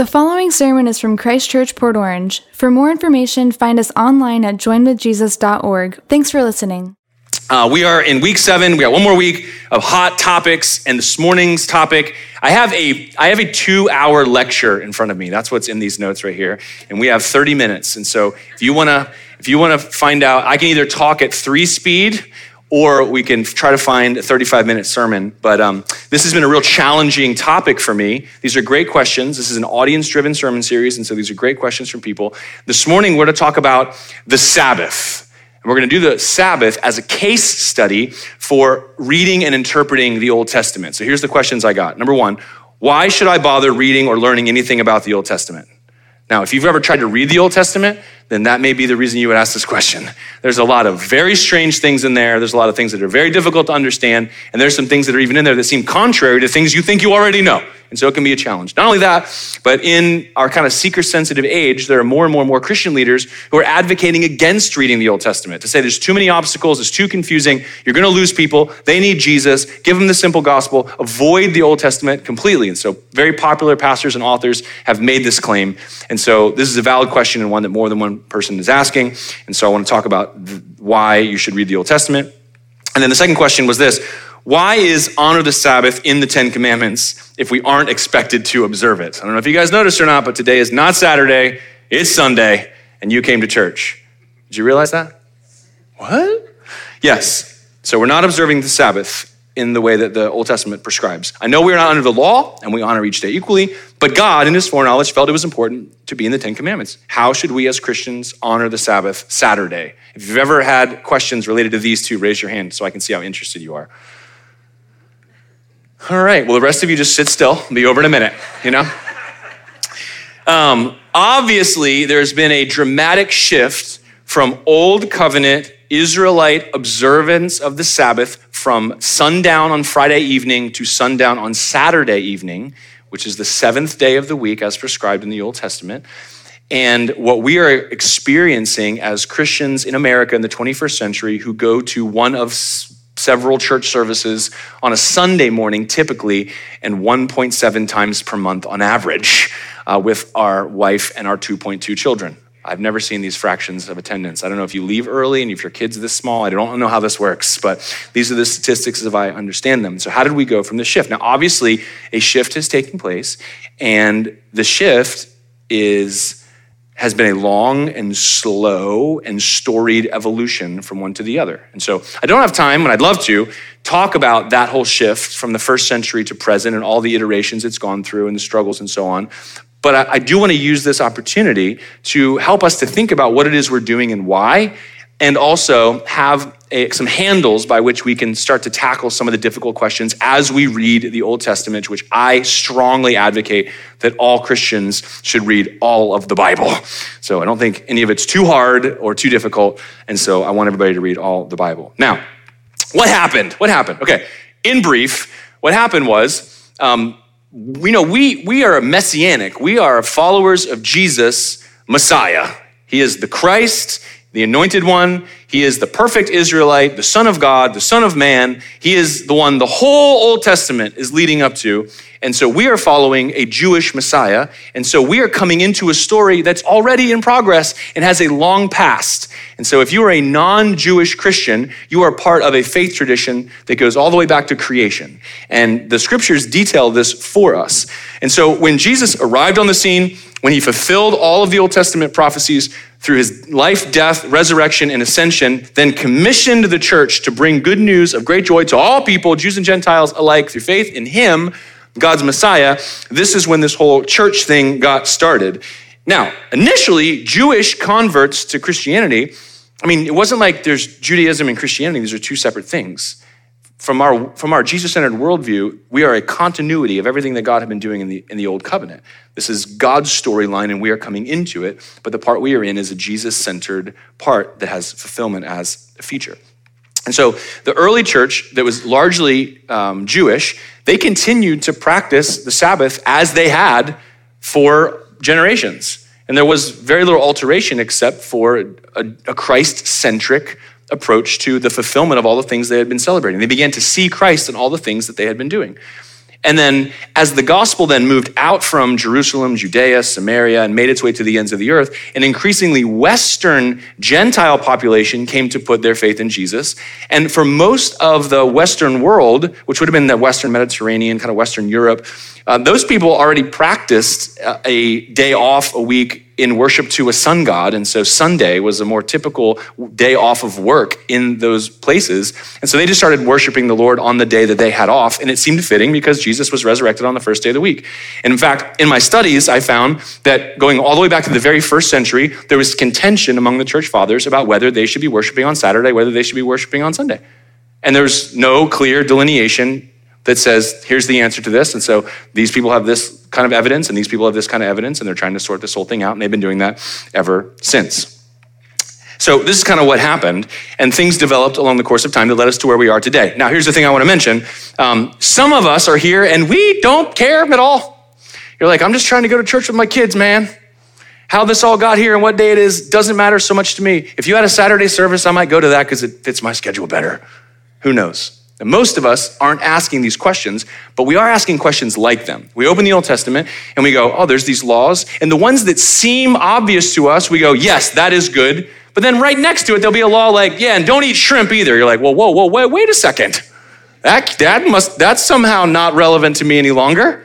The following sermon is from Christ Church, Port Orange. For more information, find us online at joinwithjesus.org. Thanks for listening. Uh, we are in week seven. We got one more week of hot topics, and this morning's topic. I have a I have a two-hour lecture in front of me. That's what's in these notes right here, and we have 30 minutes. And so, if you wanna if you wanna find out, I can either talk at three speed or we can try to find a 35 minute sermon. But um, this has been a real challenging topic for me. These are great questions. This is an audience driven sermon series, and so these are great questions from people. This morning, we're to talk about the Sabbath. And we're going to do the Sabbath as a case study for reading and interpreting the Old Testament. So here's the questions I got. Number one, why should I bother reading or learning anything about the Old Testament? Now, if you've ever tried to read the Old Testament, then that may be the reason you would ask this question. There's a lot of very strange things in there. There's a lot of things that are very difficult to understand. And there's some things that are even in there that seem contrary to things you think you already know. And so it can be a challenge. Not only that, but in our kind of seeker sensitive age, there are more and more and more Christian leaders who are advocating against reading the Old Testament to say there's too many obstacles, it's too confusing, you're going to lose people, they need Jesus, give them the simple gospel, avoid the Old Testament completely. And so very popular pastors and authors have made this claim. And so this is a valid question and one that more than one person is asking. And so I want to talk about why you should read the Old Testament. And then the second question was this why is honor the Sabbath in the Ten Commandments if we aren't expected to observe it? I don't know if you guys noticed or not, but today is not Saturday, it's Sunday, and you came to church. Did you realize that? What? Yes. So we're not observing the Sabbath in the way that the Old Testament prescribes. I know we are not under the law and we honor each day equally, but God, in his foreknowledge, felt it was important to be in the Ten Commandments. How should we as Christians honor the Sabbath Saturday? If you've ever had questions related to these two, raise your hand so I can see how interested you are. All right, well, the rest of you just sit still. I'll be over in a minute, you know? Um, obviously, there's been a dramatic shift from Old Covenant Israelite observance of the Sabbath from sundown on Friday evening to sundown on Saturday evening, which is the seventh day of the week as prescribed in the Old Testament. And what we are experiencing as Christians in America in the 21st century who go to one of several church services on a Sunday morning, typically, and 1.7 times per month on average, uh, with our wife and our 2.2 children. I've never seen these fractions of attendance. I don't know if you leave early and if your kid's this small. I don't know how this works, but these are the statistics as I understand them. So, how did we go from the shift? Now, obviously, a shift has taken place, and the shift is has been a long and slow and storied evolution from one to the other. And so I don't have time, and I'd love to, talk about that whole shift from the first century to present and all the iterations it's gone through and the struggles and so on. But I, I do want to use this opportunity to help us to think about what it is we're doing and why, and also have a, some handles by which we can start to tackle some of the difficult questions as we read the Old Testament, which I strongly advocate that all Christians should read all of the Bible. So I don't think any of it's too hard or too difficult. And so I want everybody to read all the Bible. Now, what happened? What happened? Okay, in brief, what happened was, um, we know we, we are messianic. We are followers of Jesus, Messiah. He is the Christ the anointed one. He is the perfect Israelite, the Son of God, the Son of Man. He is the one the whole Old Testament is leading up to. And so we are following a Jewish Messiah. And so we are coming into a story that's already in progress and has a long past. And so if you are a non Jewish Christian, you are part of a faith tradition that goes all the way back to creation. And the scriptures detail this for us. And so when Jesus arrived on the scene, when he fulfilled all of the Old Testament prophecies through his life, death, resurrection, and ascension, then commissioned the church to bring good news of great joy to all people, Jews and Gentiles alike, through faith in him, God's Messiah. This is when this whole church thing got started. Now, initially, Jewish converts to Christianity, I mean, it wasn't like there's Judaism and Christianity, these are two separate things from our, from our Jesus centered worldview, we are a continuity of everything that God had been doing in the, in the Old Covenant. This is God's storyline, and we are coming into it, but the part we are in is a Jesus centered part that has fulfillment as a feature. And so the early church that was largely um, Jewish, they continued to practice the Sabbath as they had for generations. And there was very little alteration except for a, a Christ centric approach to the fulfillment of all the things they had been celebrating. They began to see Christ in all the things that they had been doing. And then, as the gospel then moved out from Jerusalem, Judea, Samaria, and made its way to the ends of the earth, an increasingly Western Gentile population came to put their faith in Jesus. And for most of the Western world, which would have been the Western Mediterranean, kind of Western Europe, uh, those people already practiced uh, a day off a week in worship to a sun god. And so Sunday was a more typical day off of work in those places. And so they just started worshiping the Lord on the day that they had off. And it seemed fitting because Jesus was resurrected on the first day of the week. And in fact, in my studies, I found that going all the way back to the very first century, there was contention among the church fathers about whether they should be worshiping on Saturday, whether they should be worshiping on Sunday. And there's no clear delineation that says, here's the answer to this. And so these people have this kind of evidence, and these people have this kind of evidence, and they're trying to sort this whole thing out, and they've been doing that ever since. So this is kind of what happened, and things developed along the course of time that led us to where we are today. Now, here's the thing I want to mention. Um, some of us are here, and we don't care at all. You're like, I'm just trying to go to church with my kids, man. How this all got here and what day it is doesn't matter so much to me. If you had a Saturday service, I might go to that because it fits my schedule better. Who knows? Most of us aren't asking these questions, but we are asking questions like them. We open the Old Testament and we go, oh, there's these laws. And the ones that seem obvious to us, we go, yes, that is good. But then right next to it, there'll be a law like, yeah, and don't eat shrimp either. You're like, whoa, whoa, whoa, wait, wait a second. That, that must, that's somehow not relevant to me any longer.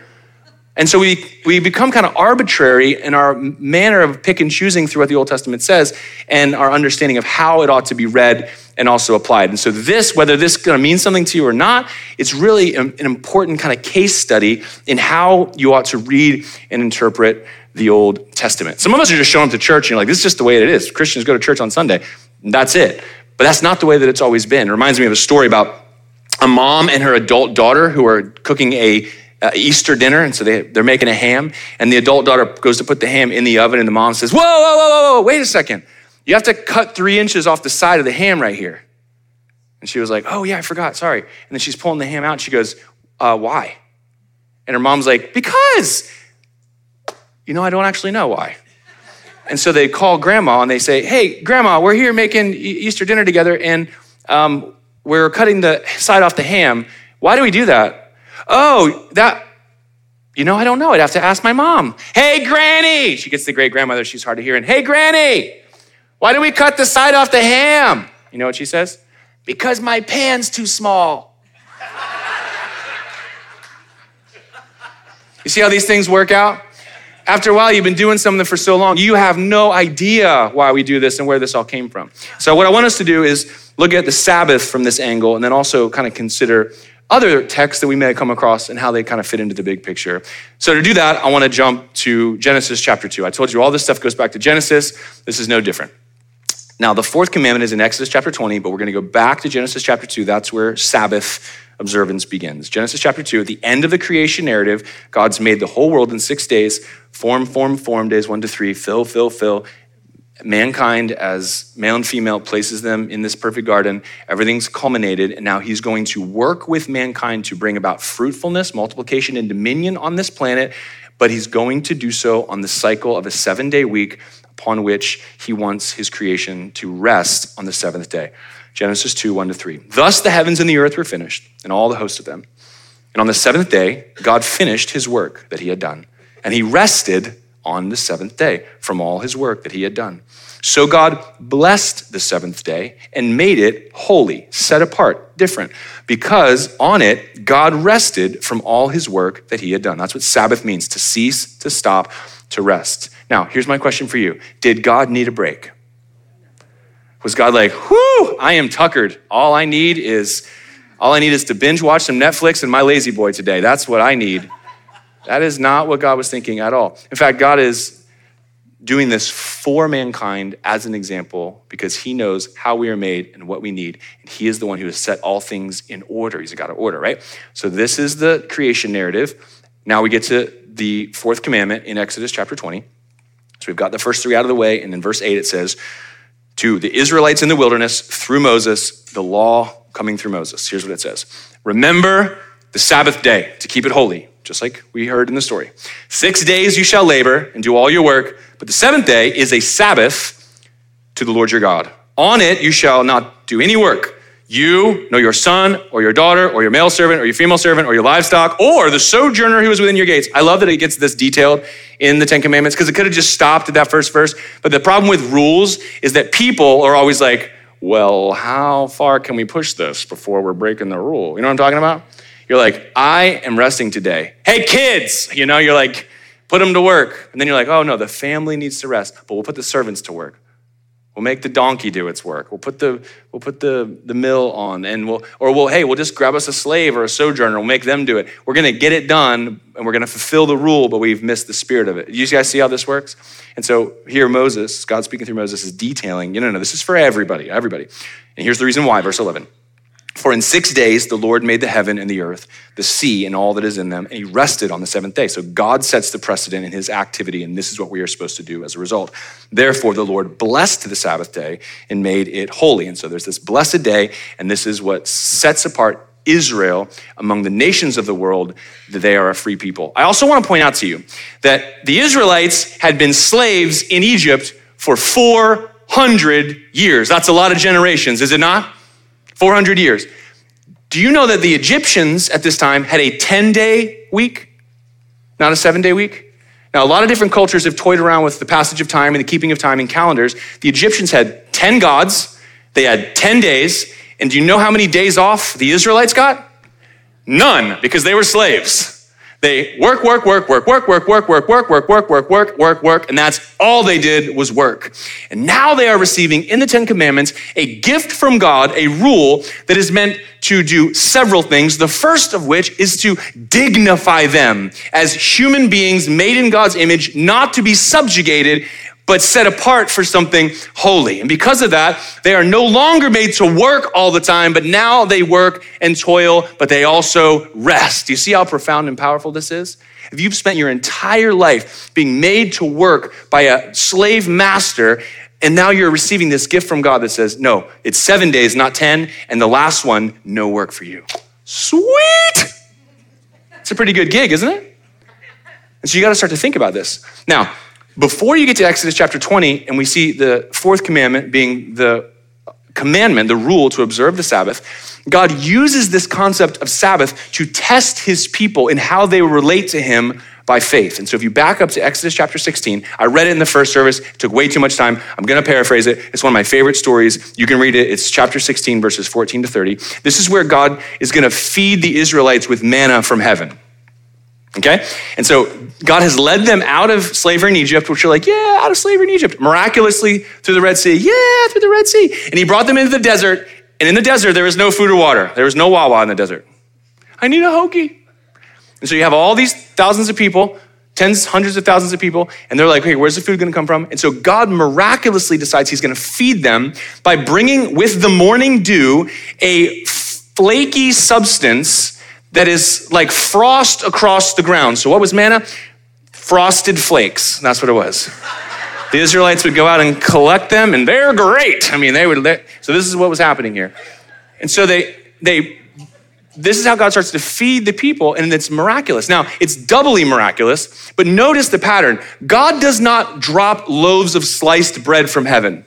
And so we, we become kind of arbitrary in our manner of pick and choosing through what the Old Testament says and our understanding of how it ought to be read and also applied. And so this, whether this is going to mean something to you or not, it's really an important kind of case study in how you ought to read and interpret the Old Testament. Some of us are just showing up to church and you're like, this is just the way it is. Christians go to church on Sunday. That's it. But that's not the way that it's always been. It reminds me of a story about a mom and her adult daughter who are cooking a uh, Easter dinner, and so they, they're making a ham, and the adult daughter goes to put the ham in the oven, and the mom says, Whoa, whoa, whoa, whoa, wait a second. You have to cut three inches off the side of the ham right here. And she was like, Oh, yeah, I forgot, sorry. And then she's pulling the ham out, and she goes, uh, Why? And her mom's like, Because, you know, I don't actually know why. And so they call grandma and they say, Hey, grandma, we're here making Easter dinner together, and um, we're cutting the side off the ham. Why do we do that? Oh, that, you know, I don't know. I'd have to ask my mom. Hey, Granny. She gets the great grandmother. She's hard to hear. And hey, Granny, why do we cut the side off the ham? You know what she says? Because my pan's too small. you see how these things work out? After a while, you've been doing something for so long, you have no idea why we do this and where this all came from. So, what I want us to do is look at the Sabbath from this angle and then also kind of consider other texts that we may come across and how they kind of fit into the big picture. So, to do that, I want to jump to Genesis chapter 2. I told you all this stuff goes back to Genesis. This is no different. Now, the fourth commandment is in Exodus chapter 20, but we're going to go back to Genesis chapter 2. That's where Sabbath observance begins. Genesis chapter 2, at the end of the creation narrative, God's made the whole world in six days form, form, form, days one to three, fill, fill, fill mankind as male and female places them in this perfect garden. Everything's culminated and now he's going to work with mankind to bring about fruitfulness multiplication and dominion on this planet. But he's going to do so on the cycle of a seven day week upon which he wants his creation to rest on the seventh day. Genesis 2 1 to 3 thus the heavens and the earth were finished and all the host of them. And on the seventh day god finished his work that he had done. And he rested on the seventh day from all his work that he had done. So God blessed the seventh day and made it holy, set apart, different, because on it God rested from all his work that he had done. That's what Sabbath means to cease, to stop, to rest. Now, here's my question for you Did God need a break? Was God like, whoo, I am tuckered. All I need is. All I need is to binge watch some Netflix and my La-Z-Boy today. That's what I need. That is not what God was thinking at all. In fact, God is doing this for mankind as an example because he knows how we are made and what we need. And he is the one who has set all things in order. He's a God of order, right? So this is the creation narrative. Now we get to the fourth commandment in Exodus chapter 20. So we've got the first three out of the way. And in verse 8, it says, To the Israelites in the wilderness through Moses, the law coming through Moses. Here's what it says Remember the Sabbath day to keep it holy just like we heard in the story. Six days you shall labor and do all your work, but the seventh day is a Sabbath to the Lord your God. On it you shall not do any work, You, know your son or your daughter or your male servant or your female servant or your livestock or the sojourner who is within your gates. I love that it gets this detailed in the Ten Commandments because it could have just stopped at that first verse. But the problem with rules is that people are always like, well, how far can we push this before we're breaking the rule? You know what I'm talking about? You're like, I am resting today. Hey, kids, you know, you're like, put them to work. And then you're like, oh no, the family needs to rest, but we'll put the servants to work. We'll make the donkey do its work. We'll put the we'll put the, the mill on and we'll or we'll hey, we'll just grab us a slave or a sojourner, we'll make them do it. We're gonna get it done and we're gonna fulfill the rule, but we've missed the spirit of it. You guys see how this works? And so here Moses, God speaking through Moses, is detailing, you know, no, this is for everybody, everybody. And here's the reason why, verse 11. For in six days the Lord made the heaven and the earth, the sea and all that is in them, and he rested on the seventh day. So God sets the precedent in his activity, and this is what we are supposed to do as a result. Therefore, the Lord blessed the Sabbath day and made it holy. And so there's this blessed day, and this is what sets apart Israel among the nations of the world that they are a free people. I also want to point out to you that the Israelites had been slaves in Egypt for 400 years. That's a lot of generations, is it not? 400 years. Do you know that the Egyptians at this time had a 10 day week, not a seven day week? Now, a lot of different cultures have toyed around with the passage of time and the keeping of time in calendars. The Egyptians had 10 gods, they had 10 days, and do you know how many days off the Israelites got? None, because they were slaves. They work, work, work, work, work, work, work, work, work, work, work, work, work, work, work, and that's all they did was work. And now they are receiving in the Ten Commandments a gift from God, a rule that is meant to do several things. The first of which is to dignify them as human beings made in God's image, not to be subjugated but set apart for something holy. And because of that, they are no longer made to work all the time, but now they work and toil, but they also rest. Do you see how profound and powerful this is? If you've spent your entire life being made to work by a slave master, and now you're receiving this gift from God that says, no, it's seven days, not 10, and the last one, no work for you. Sweet! It's a pretty good gig, isn't it? And so you got to start to think about this. Now, before you get to Exodus chapter 20, and we see the fourth commandment being the commandment, the rule to observe the Sabbath, God uses this concept of Sabbath to test his people in how they relate to him by faith. And so if you back up to Exodus chapter 16, I read it in the first service, it took way too much time. I'm going to paraphrase it. It's one of my favorite stories. You can read it. It's chapter 16, verses 14 to 30. This is where God is going to feed the Israelites with manna from heaven. Okay? And so God has led them out of slavery in Egypt, which are like, yeah, out of slavery in Egypt, miraculously through the Red Sea. Yeah, through the Red Sea. And he brought them into the desert. And in the desert, there was no food or water. There was no Wawa in the desert. I need a hoagie. And so you have all these thousands of people, tens, hundreds of thousands of people, and they're like, hey, where's the food going to come from? And so God miraculously decides he's going to feed them by bringing with the morning dew a flaky substance that is like frost across the ground. So, what was manna? Frosted flakes. That's what it was. The Israelites would go out and collect them, and they're great. I mean, they would. So, this is what was happening here. And so, they, they, this is how God starts to feed the people, and it's miraculous. Now, it's doubly miraculous, but notice the pattern. God does not drop loaves of sliced bread from heaven.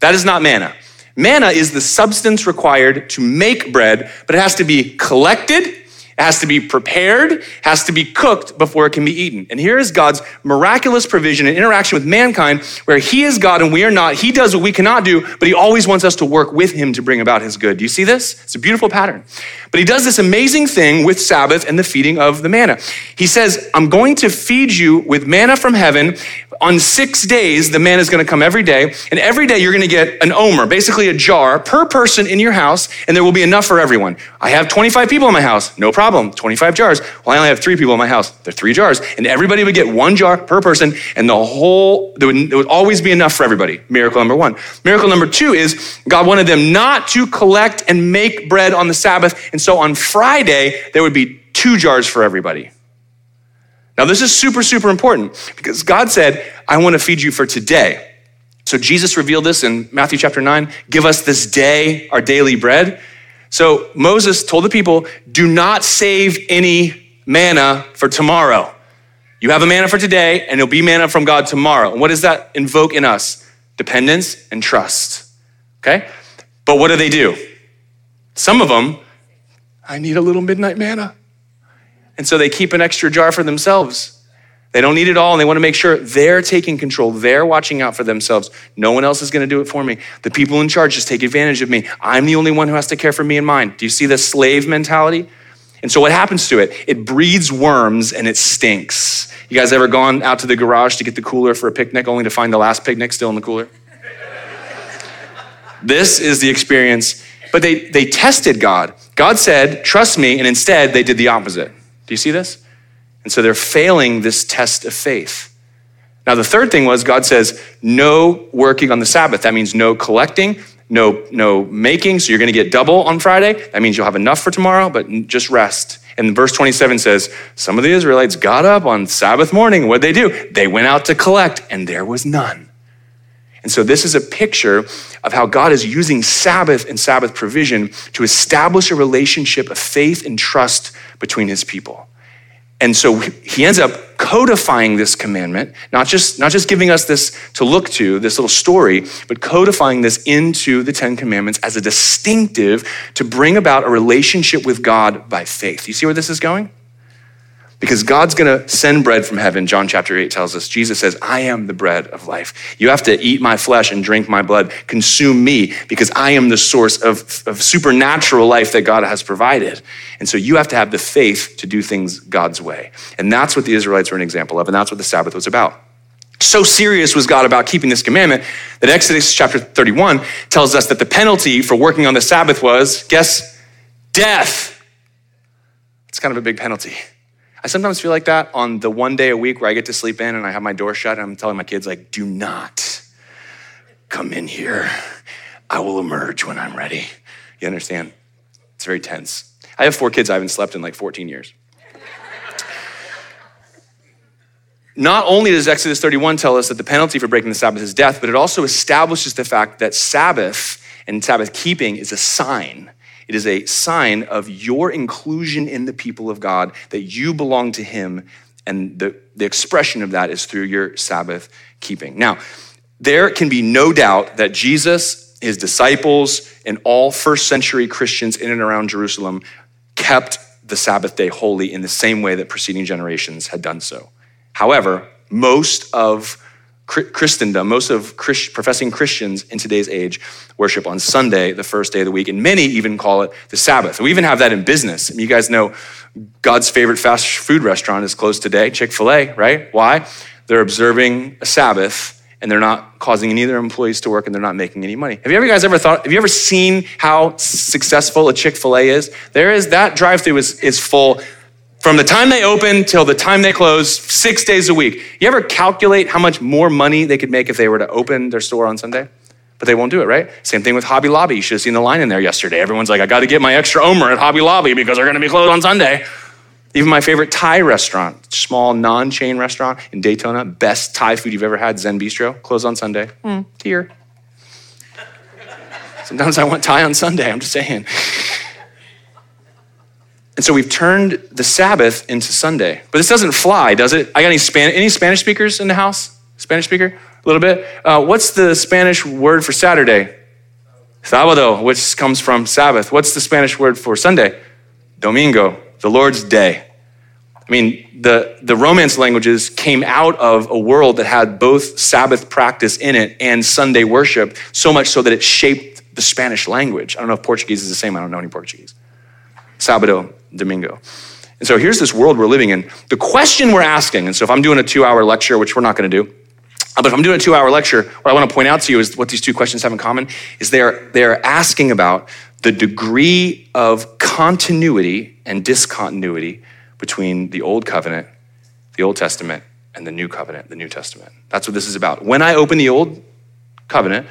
That is not manna. Manna is the substance required to make bread, but it has to be collected it has to be prepared, has to be cooked before it can be eaten. And here is God's miraculous provision and interaction with mankind where He is God and we are not. He does what we cannot do, but He always wants us to work with Him to bring about His good. Do you see this? It's a beautiful pattern. But He does this amazing thing with Sabbath and the feeding of the manna. He says, I'm going to feed you with manna from heaven. On six days, the manna is going to come every day. And every day, you're going to get an omer, basically a jar per person in your house, and there will be enough for everyone. I have 25 people in my house, no problem problem 25 jars. Well, I only have three people in my house. There are three jars. And everybody would get one jar per person, and the whole, there would, there would always be enough for everybody. Miracle number one. Miracle number two is God wanted them not to collect and make bread on the Sabbath. And so on Friday, there would be two jars for everybody. Now, this is super, super important because God said, I want to feed you for today. So Jesus revealed this in Matthew chapter 9 give us this day our daily bread. So Moses told the people, do not save any manna for tomorrow. You have a manna for today, and it'll be manna from God tomorrow. And what does that invoke in us? Dependence and trust. Okay? But what do they do? Some of them, I need a little midnight manna. And so they keep an extra jar for themselves. They don't need it all, and they want to make sure they're taking control. They're watching out for themselves. No one else is going to do it for me. The people in charge just take advantage of me. I'm the only one who has to care for me and mine. Do you see the slave mentality? And so what happens to it? It breeds worms and it stinks. You guys ever gone out to the garage to get the cooler for a picnic only to find the last picnic still in the cooler? this is the experience. But they, they tested God. God said, trust me, and instead they did the opposite. Do you see this? And so they're failing this test of faith. Now, the third thing was God says, no working on the Sabbath. That means no collecting, no, no making. So you're going to get double on Friday. That means you'll have enough for tomorrow, but just rest. And verse 27 says, Some of the Israelites got up on Sabbath morning. What'd they do? They went out to collect, and there was none. And so this is a picture of how God is using Sabbath and Sabbath provision to establish a relationship of faith and trust between his people. And so he ends up codifying this commandment, not just, not just giving us this to look to, this little story, but codifying this into the Ten Commandments as a distinctive to bring about a relationship with God by faith. You see where this is going? Because God's going to send bread from heaven. John chapter 8 tells us. Jesus says, I am the bread of life. You have to eat my flesh and drink my blood, consume me, because I am the source of, of supernatural life that God has provided. And so you have to have the faith to do things God's way. And that's what the Israelites were an example of, and that's what the Sabbath was about. So serious was God about keeping this commandment that Exodus chapter 31 tells us that the penalty for working on the Sabbath was, guess, death. It's kind of a big penalty. I sometimes feel like that on the one day a week where I get to sleep in and I have my door shut and I'm telling my kids, like, do not come in here. I will emerge when I'm ready. You understand? It's very tense. I have four kids I haven't slept in like 14 years. Not only does Exodus 31 tell us that the penalty for breaking the Sabbath is death, but it also establishes the fact that Sabbath and Sabbath keeping is a sign it is a sign of your inclusion in the people of God, that you belong to Him, and the, the expression of that is through your Sabbath keeping. Now, there can be no doubt that Jesus, his disciples, and all first century Christians in and around Jerusalem kept the Sabbath day holy in the same way that preceding generations had done so. However, most of Christendom, most of Christ, professing Christians in today's age worship on Sunday, the first day of the week, and many even call it the Sabbath. We even have that in business. you guys know God's favorite fast food restaurant is closed today, Chick fil A, right? Why? They're observing a Sabbath and they're not causing any of their employees to work and they're not making any money. Have you ever guys ever thought, have you ever seen how successful a Chick fil A is? There is, that drive through is, is full from the time they open till the time they close, six days a week. You ever calculate how much more money they could make if they were to open their store on Sunday? But they won't do it, right? Same thing with Hobby Lobby. You should have seen the line in there yesterday. Everyone's like, I got to get my extra Omer at Hobby Lobby because they're going to be closed on Sunday. Even my favorite Thai restaurant, small non chain restaurant in Daytona, best Thai food you've ever had, Zen Bistro, closed on Sunday. Mm, tear. Sometimes I want Thai on Sunday, I'm just saying. And so we've turned the Sabbath into Sunday. But this doesn't fly, does it? I got any, Span- any Spanish speakers in the house? Spanish speaker? A little bit? Uh, what's the Spanish word for Saturday? Sábado, which comes from Sabbath. What's the Spanish word for Sunday? Domingo, the Lord's day. I mean, the, the Romance languages came out of a world that had both Sabbath practice in it and Sunday worship, so much so that it shaped the Spanish language. I don't know if Portuguese is the same, I don't know any Portuguese. Sabado, Domingo. And so here's this world we're living in. The question we're asking, and so if I'm doing a two hour lecture, which we're not going to do, uh, but if I'm doing a two hour lecture, what I want to point out to you is what these two questions have in common is they're, they're asking about the degree of continuity and discontinuity between the Old Covenant, the Old Testament, and the New Covenant, the New Testament. That's what this is about. When I open the Old Covenant,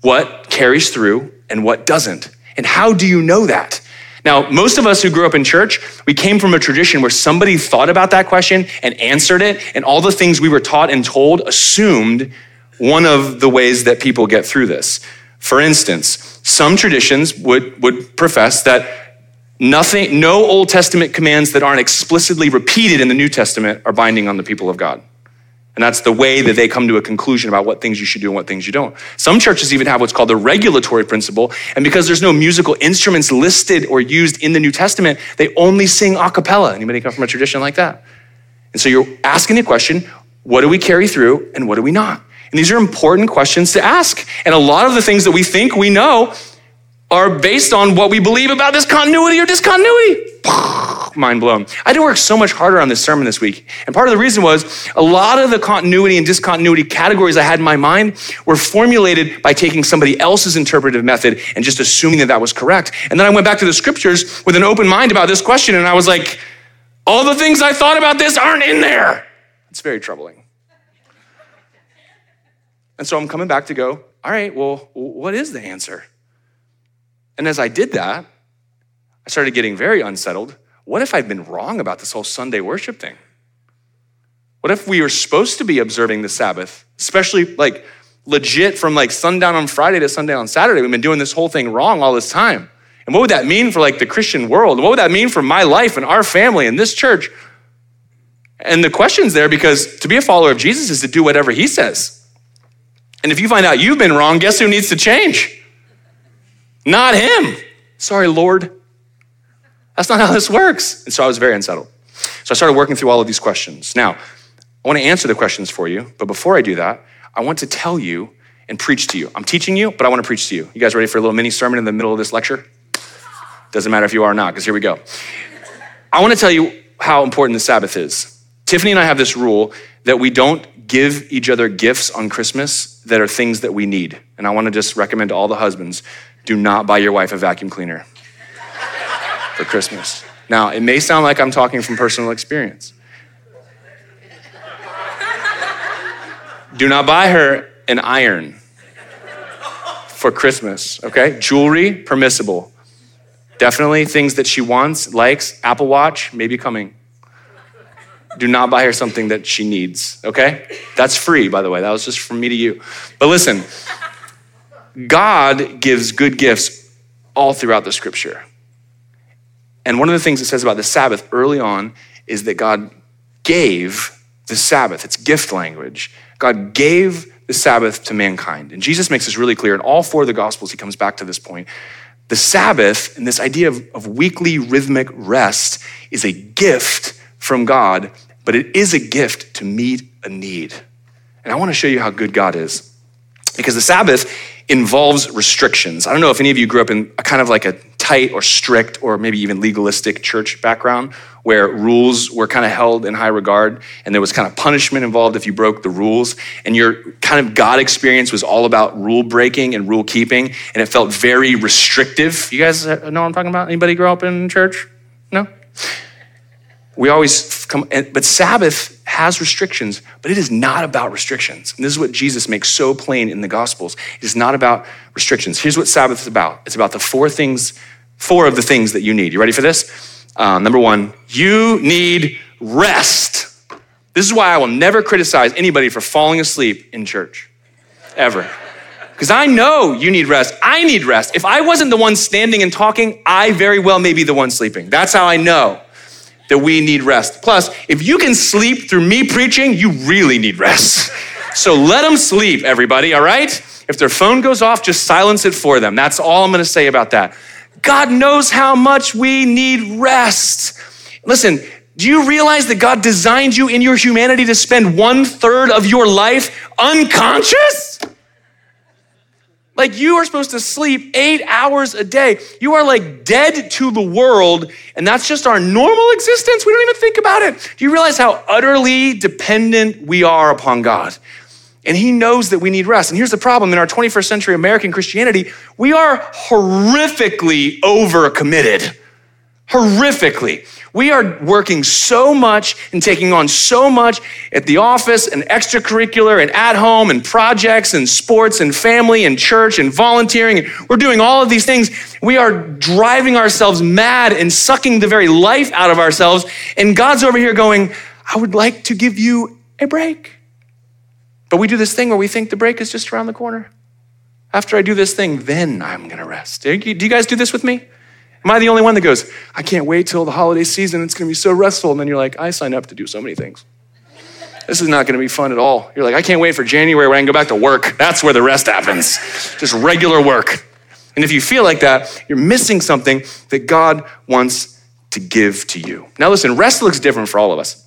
what carries through and what doesn't? And how do you know that? Now, most of us who grew up in church, we came from a tradition where somebody thought about that question and answered it, and all the things we were taught and told assumed one of the ways that people get through this. For instance, some traditions would, would profess that nothing, no Old Testament commands that aren't explicitly repeated in the New Testament are binding on the people of God. And that's the way that they come to a conclusion about what things you should do and what things you don't. Some churches even have what's called the regulatory principle. And because there's no musical instruments listed or used in the New Testament, they only sing a cappella. Anybody come from a tradition like that? And so you're asking the question, what do we carry through and what do we not? And these are important questions to ask. And a lot of the things that we think we know are based on what we believe about this continuity or discontinuity. Mind blown. I had to work so much harder on this sermon this week. And part of the reason was a lot of the continuity and discontinuity categories I had in my mind were formulated by taking somebody else's interpretive method and just assuming that that was correct. And then I went back to the scriptures with an open mind about this question and I was like, all the things I thought about this aren't in there. It's very troubling. And so I'm coming back to go, all right, well, what is the answer? And as I did that, I started getting very unsettled. What if I've been wrong about this whole Sunday worship thing? What if we are supposed to be observing the Sabbath, especially like legit from like sundown on Friday to sundown on Saturday? We've been doing this whole thing wrong all this time. And what would that mean for like the Christian world? What would that mean for my life and our family and this church? And the question's there because to be a follower of Jesus is to do whatever he says. And if you find out you've been wrong, guess who needs to change? Not him. Sorry, Lord. That's not how this works. And so I was very unsettled. So I started working through all of these questions. Now, I want to answer the questions for you, but before I do that, I want to tell you and preach to you. I'm teaching you, but I want to preach to you. You guys ready for a little mini sermon in the middle of this lecture? Doesn't matter if you are or not, because here we go. I want to tell you how important the Sabbath is. Tiffany and I have this rule that we don't give each other gifts on Christmas that are things that we need. And I want to just recommend to all the husbands do not buy your wife a vacuum cleaner for Christmas. Now, it may sound like I'm talking from personal experience. Do not buy her an iron for Christmas, okay? Jewelry, permissible. Definitely things that she wants, likes, Apple Watch, maybe coming. Do not buy her something that she needs, okay? That's free, by the way. That was just from me to you. But listen, God gives good gifts all throughout the scripture. And one of the things it says about the Sabbath early on is that God gave the Sabbath. It's gift language. God gave the Sabbath to mankind. And Jesus makes this really clear in all four of the Gospels. He comes back to this point. The Sabbath and this idea of, of weekly rhythmic rest is a gift from God, but it is a gift to meet a need. And I want to show you how good God is. Because the Sabbath involves restrictions. I don't know if any of you grew up in a kind of like a tight or strict or maybe even legalistic church background where rules were kind of held in high regard and there was kind of punishment involved if you broke the rules. And your kind of God experience was all about rule breaking and rule keeping and it felt very restrictive. You guys know what I'm talking about? Anybody grow up in church? No? We always come, but Sabbath has restrictions, but it is not about restrictions. And this is what Jesus makes so plain in the Gospels. It is not about restrictions. Here's what Sabbath is about it's about the four things, four of the things that you need. You ready for this? Uh, number one, you need rest. This is why I will never criticize anybody for falling asleep in church, ever. Because I know you need rest. I need rest. If I wasn't the one standing and talking, I very well may be the one sleeping. That's how I know that we need rest. Plus, if you can sleep through me preaching, you really need rest. So let them sleep, everybody, all right? If their phone goes off, just silence it for them. That's all I'm gonna say about that. God knows how much we need rest. Listen, do you realize that God designed you in your humanity to spend one third of your life unconscious? Like you are supposed to sleep eight hours a day. You are like dead to the world, and that's just our normal existence. We don't even think about it. Do you realize how utterly dependent we are upon God? And He knows that we need rest. And here's the problem in our 21st century American Christianity, we are horrifically overcommitted. Horrifically. We are working so much and taking on so much at the office and extracurricular and at home and projects and sports and family and church and volunteering. We're doing all of these things. We are driving ourselves mad and sucking the very life out of ourselves. And God's over here going, I would like to give you a break. But we do this thing where we think the break is just around the corner. After I do this thing, then I'm going to rest. Do you guys do this with me? Am I the only one that goes, I can't wait till the holiday season, it's gonna be so restful? And then you're like, I signed up to do so many things. this is not going to be fun at all. You're like, I can't wait for January when I can go back to work. That's where the rest happens. Just regular work. And if you feel like that, you're missing something that God wants to give to you. Now, listen, rest looks different for all of us.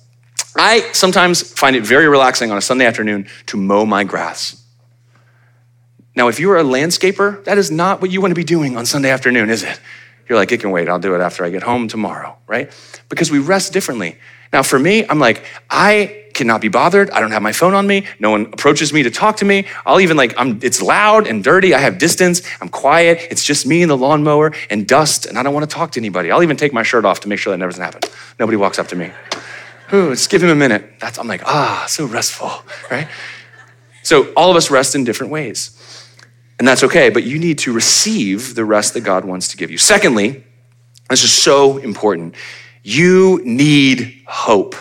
I sometimes find it very relaxing on a Sunday afternoon to mow my grass. Now, if you're a landscaper, that is not what you want to be doing on Sunday afternoon, is it? You're like, it can wait. I'll do it after I get home tomorrow, right? Because we rest differently. Now, for me, I'm like, I cannot be bothered. I don't have my phone on me. No one approaches me to talk to me. I'll even like, I'm, it's loud and dirty. I have distance. I'm quiet. It's just me and the lawnmower and dust, and I don't want to talk to anybody. I'll even take my shirt off to make sure that never doesn't happen. Nobody walks up to me. Ooh, just give him a minute. That's, I'm like, ah, so restful, right? So all of us rest in different ways. And that's okay, but you need to receive the rest that God wants to give you. Secondly, this is so important. You need hope.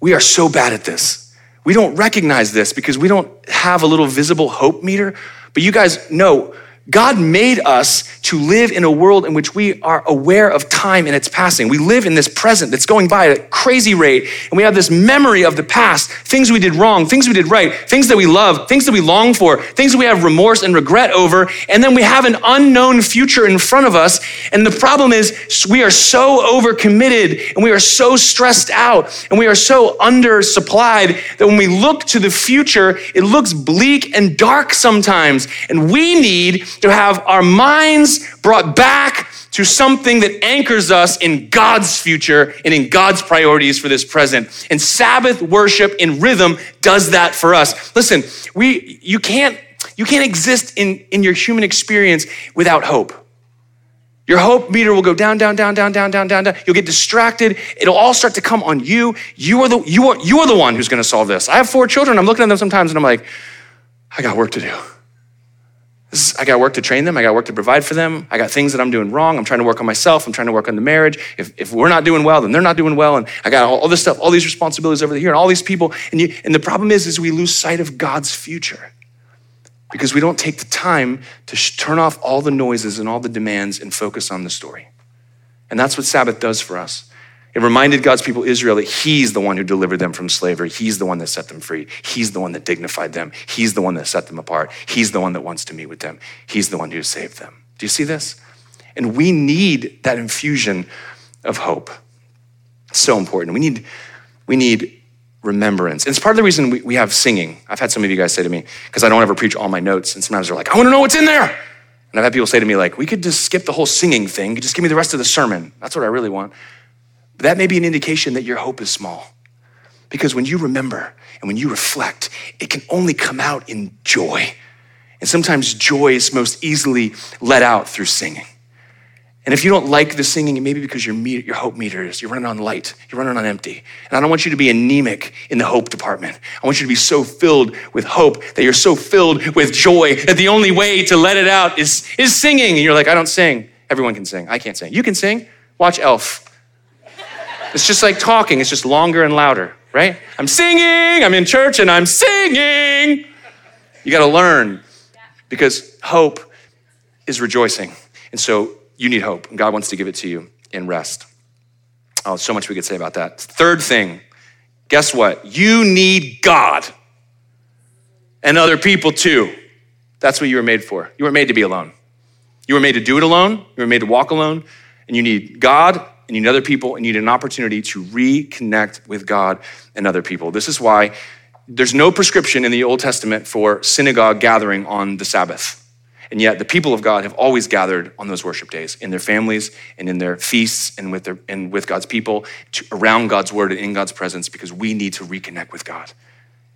We are so bad at this. We don't recognize this because we don't have a little visible hope meter. But you guys know God made us to live in a world in which we are aware of time and its passing. We live in this present that's going by at a crazy rate, and we have this memory of the past, things we did wrong, things we did right, things that we love, things that we long for, things that we have remorse and regret over, and then we have an unknown future in front of us. And the problem is we are so overcommitted and we are so stressed out and we are so undersupplied that when we look to the future, it looks bleak and dark sometimes. And we need to have our minds brought back to something that anchors us in God's future and in God's priorities for this present. And Sabbath worship in rhythm does that for us. Listen, we you can't you can't exist in, in your human experience without hope. Your hope meter will go down, down, down, down, down, down, down, down. You'll get distracted. It'll all start to come on you. You are the you are you are the one who's to solve this. I have four children. I'm looking at them sometimes and I'm like, I got work to do. I got work to train them. I got work to provide for them. I got things that I'm doing wrong. I'm trying to work on myself. I'm trying to work on the marriage. If, if we're not doing well, then they're not doing well. And I got all, all this stuff, all these responsibilities over here, and all these people. And, you, and the problem is, is we lose sight of God's future because we don't take the time to sh- turn off all the noises and all the demands and focus on the story. And that's what Sabbath does for us. It reminded God's people, Israel, that He's the one who delivered them from slavery. He's the one that set them free. He's the one that dignified them. He's the one that set them apart. He's the one that wants to meet with them. He's the one who saved them. Do you see this? And we need that infusion of hope. It's so important. We need, we need remembrance. And it's part of the reason we, we have singing. I've had some of you guys say to me, because I don't ever preach all my notes, and sometimes they're like, I want to know what's in there. And I've had people say to me, like, we could just skip the whole singing thing. Just give me the rest of the sermon. That's what I really want. But that may be an indication that your hope is small. Because when you remember and when you reflect, it can only come out in joy. And sometimes joy is most easily let out through singing. And if you don't like the singing, it may be because your, meter, your hope meter is, you're running on light, you're running on empty. And I don't want you to be anemic in the hope department. I want you to be so filled with hope that you're so filled with joy that the only way to let it out is, is singing. And you're like, I don't sing. Everyone can sing. I can't sing. You can sing. Watch Elf. It's just like talking, it's just longer and louder, right? I'm singing, I'm in church and I'm singing. You got to learn because hope is rejoicing. And so you need hope, and God wants to give it to you in rest. Oh, so much we could say about that. Third thing, guess what? You need God and other people too. That's what you were made for. You were made to be alone. You were made to do it alone, you were made to walk alone, and you need God and you need other people, and you need an opportunity to reconnect with God and other people. This is why there's no prescription in the Old Testament for synagogue gathering on the Sabbath. And yet the people of God have always gathered on those worship days in their families and in their feasts and with, their, and with God's people to, around God's word and in God's presence because we need to reconnect with God.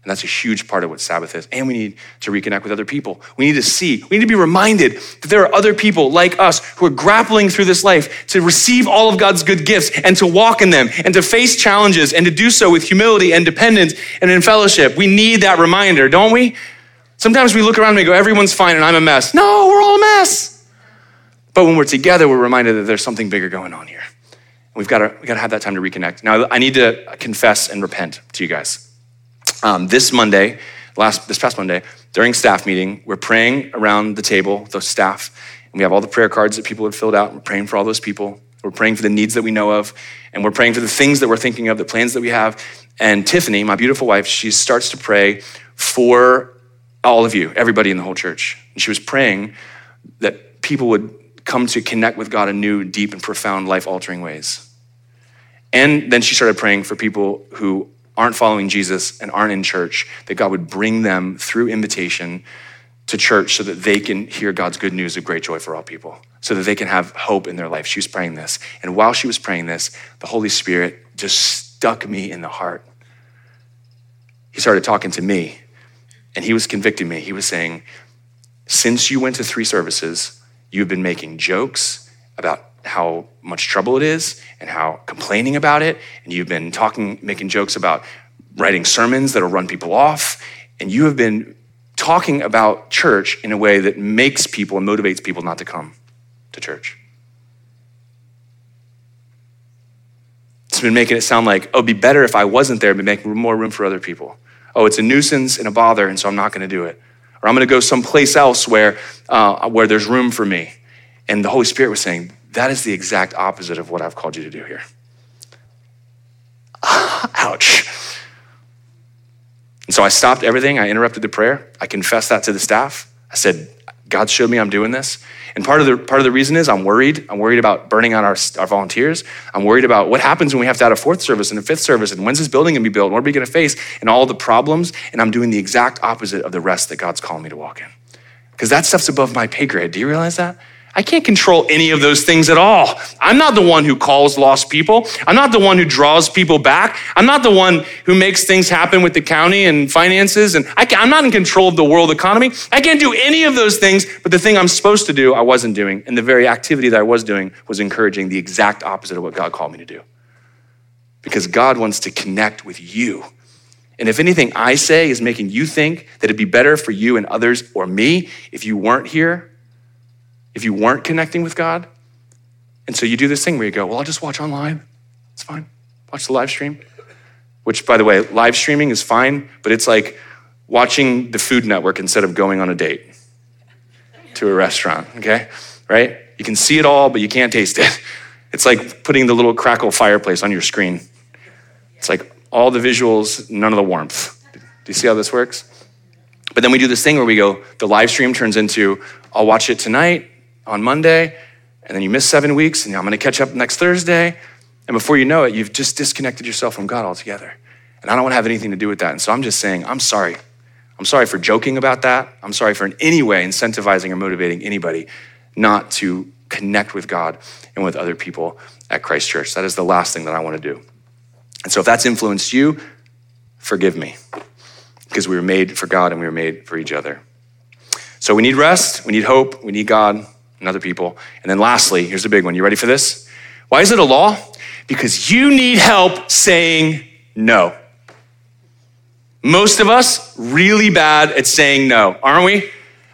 And that's a huge part of what Sabbath is. And we need to reconnect with other people. We need to see, we need to be reminded that there are other people like us who are grappling through this life to receive all of God's good gifts and to walk in them and to face challenges and to do so with humility and dependence and in fellowship. We need that reminder, don't we? Sometimes we look around and we go, everyone's fine and I'm a mess. No, we're all a mess. But when we're together, we're reminded that there's something bigger going on here. We've got to, we've got to have that time to reconnect. Now, I need to confess and repent to you guys. Um, this Monday, last this past Monday, during staff meeting, we're praying around the table, the staff, and we have all the prayer cards that people had filled out. We're praying for all those people. We're praying for the needs that we know of, and we're praying for the things that we're thinking of, the plans that we have. And Tiffany, my beautiful wife, she starts to pray for all of you, everybody in the whole church. And she was praying that people would come to connect with God in new, deep, and profound, life altering ways. And then she started praying for people who aren't following Jesus and aren't in church, that God would bring them through invitation to church so that they can hear God's good news of great joy for all people, so that they can have hope in their life. She was praying this. And while she was praying this, the Holy Spirit just stuck me in the heart. He started talking to me and he was convicting me. He was saying, Since you went to three services, you've been making jokes about how much trouble it is and how complaining about it. And you've been talking, making jokes about writing sermons that'll run people off. And you have been talking about church in a way that makes people and motivates people not to come to church. It's been making it sound like, oh, it'd be better if I wasn't there, but make more room for other people. Oh, it's a nuisance and a bother, and so I'm not going to do it. Or I'm going to go someplace else where, uh, where there's room for me. And the Holy Spirit was saying, that is the exact opposite of what I've called you to do here. Ouch. And so I stopped everything. I interrupted the prayer. I confessed that to the staff. I said, God showed me I'm doing this. And part of the part of the reason is I'm worried. I'm worried about burning out our, our volunteers. I'm worried about what happens when we have to add a fourth service and a fifth service, and when's this building gonna be built? And what are we gonna face? And all the problems. And I'm doing the exact opposite of the rest that God's calling me to walk in. Because that stuff's above my pay grade. Do you realize that? I can't control any of those things at all. I'm not the one who calls lost people. I'm not the one who draws people back. I'm not the one who makes things happen with the county and finances. And I am not in control of the world economy. I can't do any of those things. But the thing I'm supposed to do, I wasn't doing. And the very activity that I was doing was encouraging the exact opposite of what God called me to do. Because God wants to connect with you. And if anything I say is making you think that it'd be better for you and others or me if you weren't here, if you weren't connecting with God. And so you do this thing where you go, well, I'll just watch online. It's fine. Watch the live stream. Which, by the way, live streaming is fine, but it's like watching the Food Network instead of going on a date to a restaurant, okay? Right? You can see it all, but you can't taste it. It's like putting the little crackle fireplace on your screen. It's like all the visuals, none of the warmth. Do you see how this works? But then we do this thing where we go, the live stream turns into, I'll watch it tonight, on Monday, and then you miss seven weeks, and I'm gonna catch up next Thursday. And before you know it, you've just disconnected yourself from God altogether. And I don't wanna have anything to do with that. And so I'm just saying, I'm sorry. I'm sorry for joking about that. I'm sorry for in any way incentivizing or motivating anybody not to connect with God and with other people at Christ Church. That is the last thing that I wanna do. And so if that's influenced you, forgive me because we were made for God and we were made for each other. So we need rest, we need hope, we need God, and other people. And then lastly, here's the big one. You ready for this? Why is it a law? Because you need help saying no. Most of us really bad at saying no, aren't we?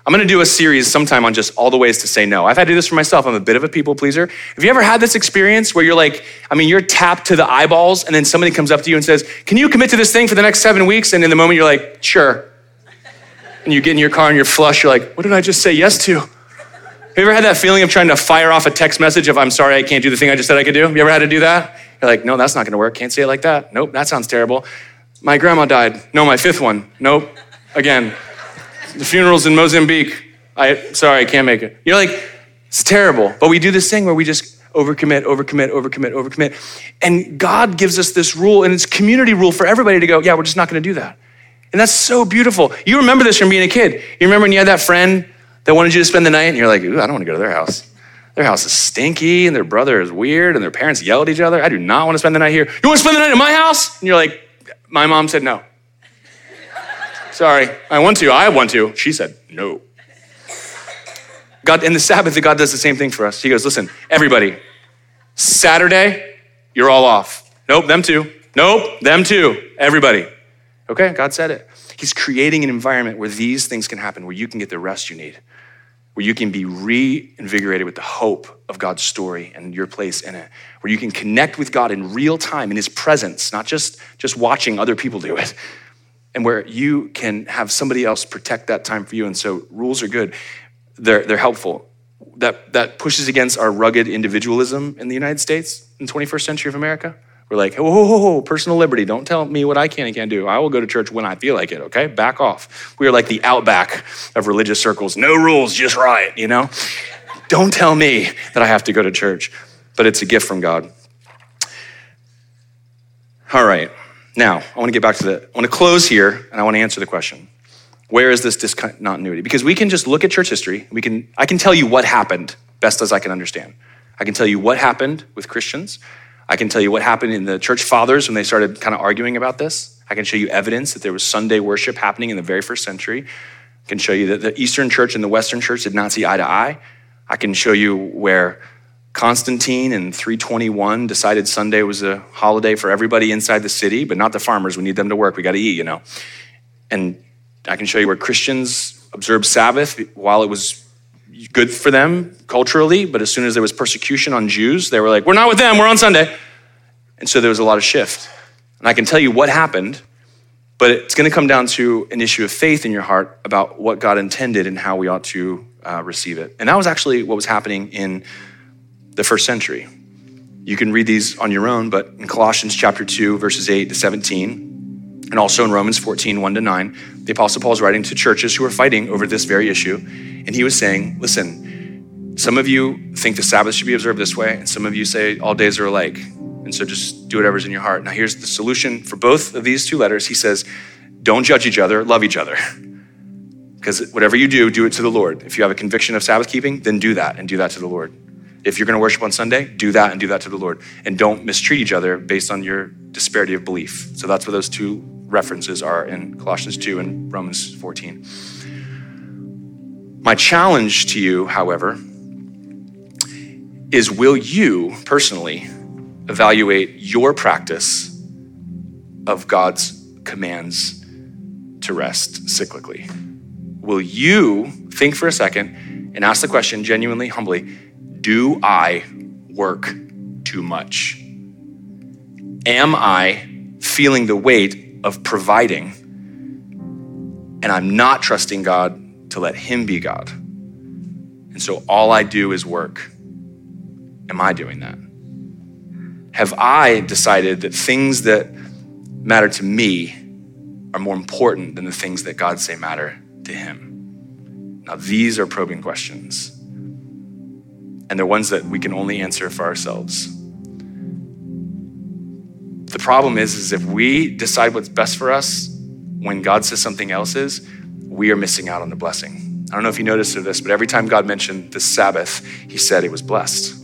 I'm gonna do a series sometime on just all the ways to say no. I've had to do this for myself. I'm a bit of a people pleaser. Have you ever had this experience where you're like, I mean, you're tapped to the eyeballs, and then somebody comes up to you and says, Can you commit to this thing for the next seven weeks? And in the moment, you're like, Sure. And you get in your car and you're flush, you're like, What did I just say yes to? Have you ever had that feeling of trying to fire off a text message of, I'm sorry, I can't do the thing I just said I could do? Have you ever had to do that? You're like, no, that's not gonna work. Can't say it like that. Nope, that sounds terrible. My grandma died. No, my fifth one. Nope. Again. The funeral's in Mozambique. I sorry, I can't make it. You're like, it's terrible. But we do this thing where we just overcommit, overcommit, overcommit, overcommit. And God gives us this rule, and it's community rule for everybody to go, yeah, we're just not gonna do that. And that's so beautiful. You remember this from being a kid. You remember when you had that friend that wanted you to spend the night, and you're like, Ooh, I don't want to go to their house. Their house is stinky, and their brother is weird, and their parents yell at each other. I do not want to spend the night here. You want to spend the night at my house? And you're like, My mom said no. Sorry, I want to. I want to. She said no. God, in the Sabbath, God does the same thing for us. He goes, Listen, everybody, Saturday, you're all off. Nope, them too. Nope, them too. Everybody. Okay, God said it. He's creating an environment where these things can happen, where you can get the rest you need, where you can be reinvigorated with the hope of God's story and your place in it, where you can connect with God in real time in His presence, not just, just watching other people do it, and where you can have somebody else protect that time for you. And so rules are good, they're, they're helpful. that, that pushes against our rugged individualism in the United States in the 21st century of America. We're like, whoa, personal liberty. Don't tell me what I can and can't do. I will go to church when I feel like it, okay? Back off. We are like the outback of religious circles. No rules, just right, you know? Don't tell me that I have to go to church, but it's a gift from God. All right. Now, I want to get back to the, I want to close here and I want to answer the question. Where is this discontinuity? Because we can just look at church history. We can, I can tell you what happened best as I can understand. I can tell you what happened with Christians. I can tell you what happened in the church fathers when they started kind of arguing about this. I can show you evidence that there was Sunday worship happening in the very first century. I can show you that the Eastern church and the Western church did not see eye to eye. I can show you where Constantine in 321 decided Sunday was a holiday for everybody inside the city, but not the farmers. We need them to work. We got to eat, you know. And I can show you where Christians observed Sabbath while it was good for them culturally, but as soon as there was persecution on Jews, they were like, we're not with them, we're on Sunday. And so there was a lot of shift. And I can tell you what happened, but it's going to come down to an issue of faith in your heart about what God intended and how we ought to uh, receive it. And that was actually what was happening in the first century. You can read these on your own, but in Colossians chapter 2, verses 8 to 17, and also in Romans 14, 1 to 9, the Apostle Paul is writing to churches who are fighting over this very issue. And he was saying, listen, some of you think the Sabbath should be observed this way, and some of you say all days are alike. And so just do whatever's in your heart. Now, here's the solution for both of these two letters. He says, don't judge each other, love each other. Because whatever you do, do it to the Lord. If you have a conviction of Sabbath keeping, then do that and do that to the Lord. If you're going to worship on Sunday, do that and do that to the Lord. And don't mistreat each other based on your disparity of belief. So that's what those two references are in Colossians 2 and Romans 14. My challenge to you, however, is will you personally evaluate your practice of God's commands to rest cyclically? Will you think for a second and ask the question genuinely, humbly Do I work too much? Am I feeling the weight of providing and I'm not trusting God to let Him be God? And so all I do is work. Am I doing that? Have I decided that things that matter to me are more important than the things that God say matter to Him? Now, these are probing questions, and they're ones that we can only answer for ourselves. The problem is, is if we decide what's best for us when God says something else is, we are missing out on the blessing. I don't know if you noticed this, but every time God mentioned the Sabbath, he said it was blessed.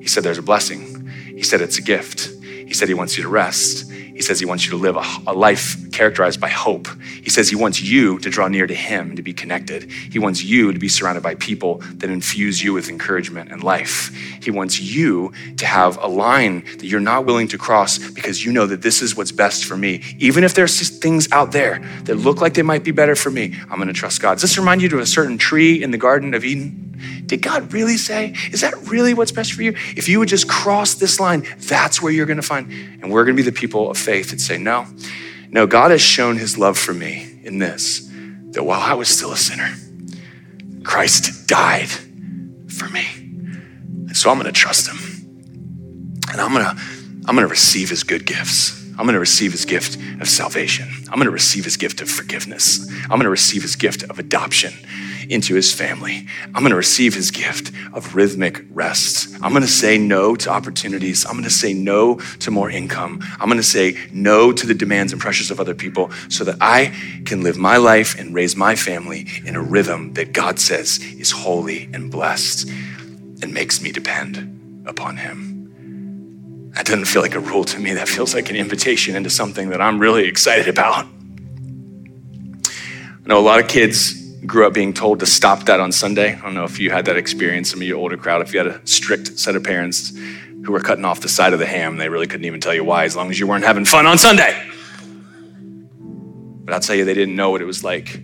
He said there's a blessing. He said it's a gift. He said he wants you to rest. He says he wants you to live a, a, life characterized by hope. He says he wants you to draw near to him, and to be connected. He wants you to be surrounded by people that infuse you with encouragement and life. He wants you to have a line that you're not willing to cross because you know that this is what's best for me. Even if there's things out there that look like they might be better for me, I'm going to trust God. Does this remind you of a certain tree in the Garden of Eden? Did God really say? Is that really what's best for you? If you would just cross this line, that's where you're going to find. And we're going to be the people of faith that say, no, no, God has shown his love for me in this, that while I was still a sinner, Christ died for me. And so I'm going to trust him. And I'm going to I'm going to receive his good gifts. I'm going to receive his gift of salvation. I'm going to receive his gift of forgiveness. I'm going to receive his gift of adoption into his family. I'm going to receive his gift of rhythmic rest. I'm going to say no to opportunities. I'm going to say no to more income. I'm going to say no to the demands and pressures of other people so that I can live my life and raise my family in a rhythm that God says is holy and blessed and makes me depend upon him. That doesn't feel like a rule to me. That feels like an invitation into something that I'm really excited about. I know a lot of kids grew up being told to stop that on Sunday. I don't know if you had that experience, some of your older crowd, if you had a strict set of parents who were cutting off the side of the ham, they really couldn't even tell you why, as long as you weren't having fun on Sunday. But I'll tell you, they didn't know what it was like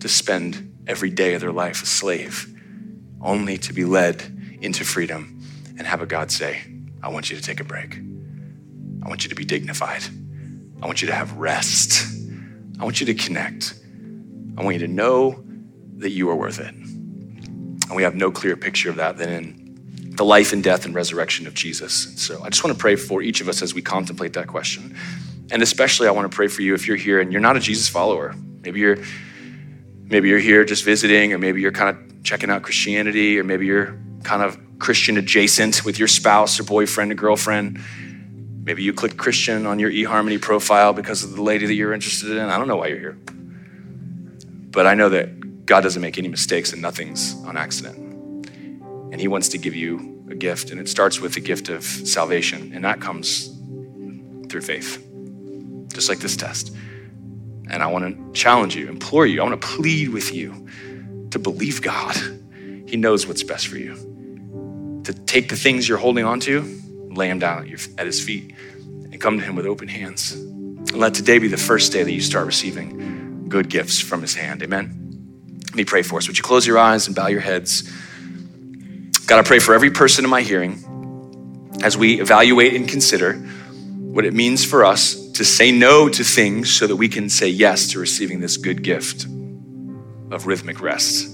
to spend every day of their life a slave, only to be led into freedom and have a God say, I want you to take a break. I want you to be dignified. I want you to have rest. I want you to connect. I want you to know that you are worth it. And we have no clearer picture of that than in the life and death and resurrection of Jesus. So I just want to pray for each of us as we contemplate that question. And especially I want to pray for you if you're here and you're not a Jesus follower. Maybe you're maybe you're here just visiting or maybe you're kind of checking out Christianity or maybe you're kind of Christian adjacent with your spouse or boyfriend or girlfriend. Maybe you clicked Christian on your eHarmony profile because of the lady that you're interested in. I don't know why you're here. But I know that God doesn't make any mistakes and nothing's on accident. And He wants to give you a gift, and it starts with the gift of salvation, and that comes through faith, just like this test. And I want to challenge you, implore you, I want to plead with you to believe God. He knows what's best for you. To take the things you're holding on to, lay them down at, your, at His feet, and come to Him with open hands. And let today be the first day that you start receiving good gifts from His hand. Amen. Let me pray for us. Would you close your eyes and bow your heads? God, I pray for every person in my hearing as we evaluate and consider what it means for us to say no to things so that we can say yes to receiving this good gift of rhythmic rest,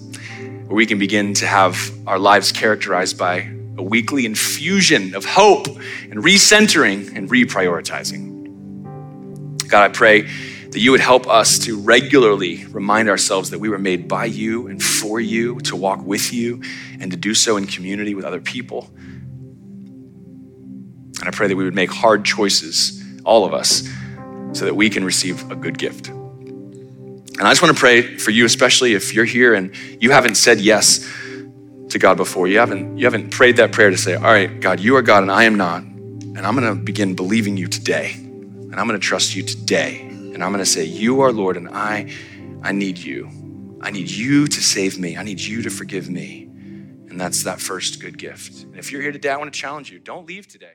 where we can begin to have our lives characterized by a weekly infusion of hope and recentering and reprioritizing. God, I pray that you would help us to regularly remind ourselves that we were made by you and for you, to walk with you, and to do so in community with other people. And I pray that we would make hard choices, all of us, so that we can receive a good gift. And I just want to pray for you, especially if you're here and you haven't said yes to God before. You haven't, you haven't prayed that prayer to say, All right, God, you are God and I am not. And I'm going to begin believing you today. And I'm going to trust you today. And I'm going to say, You are Lord, and I, I need you. I need you to save me. I need you to forgive me. And that's that first good gift. And if you're here today, I want to challenge you don't leave today.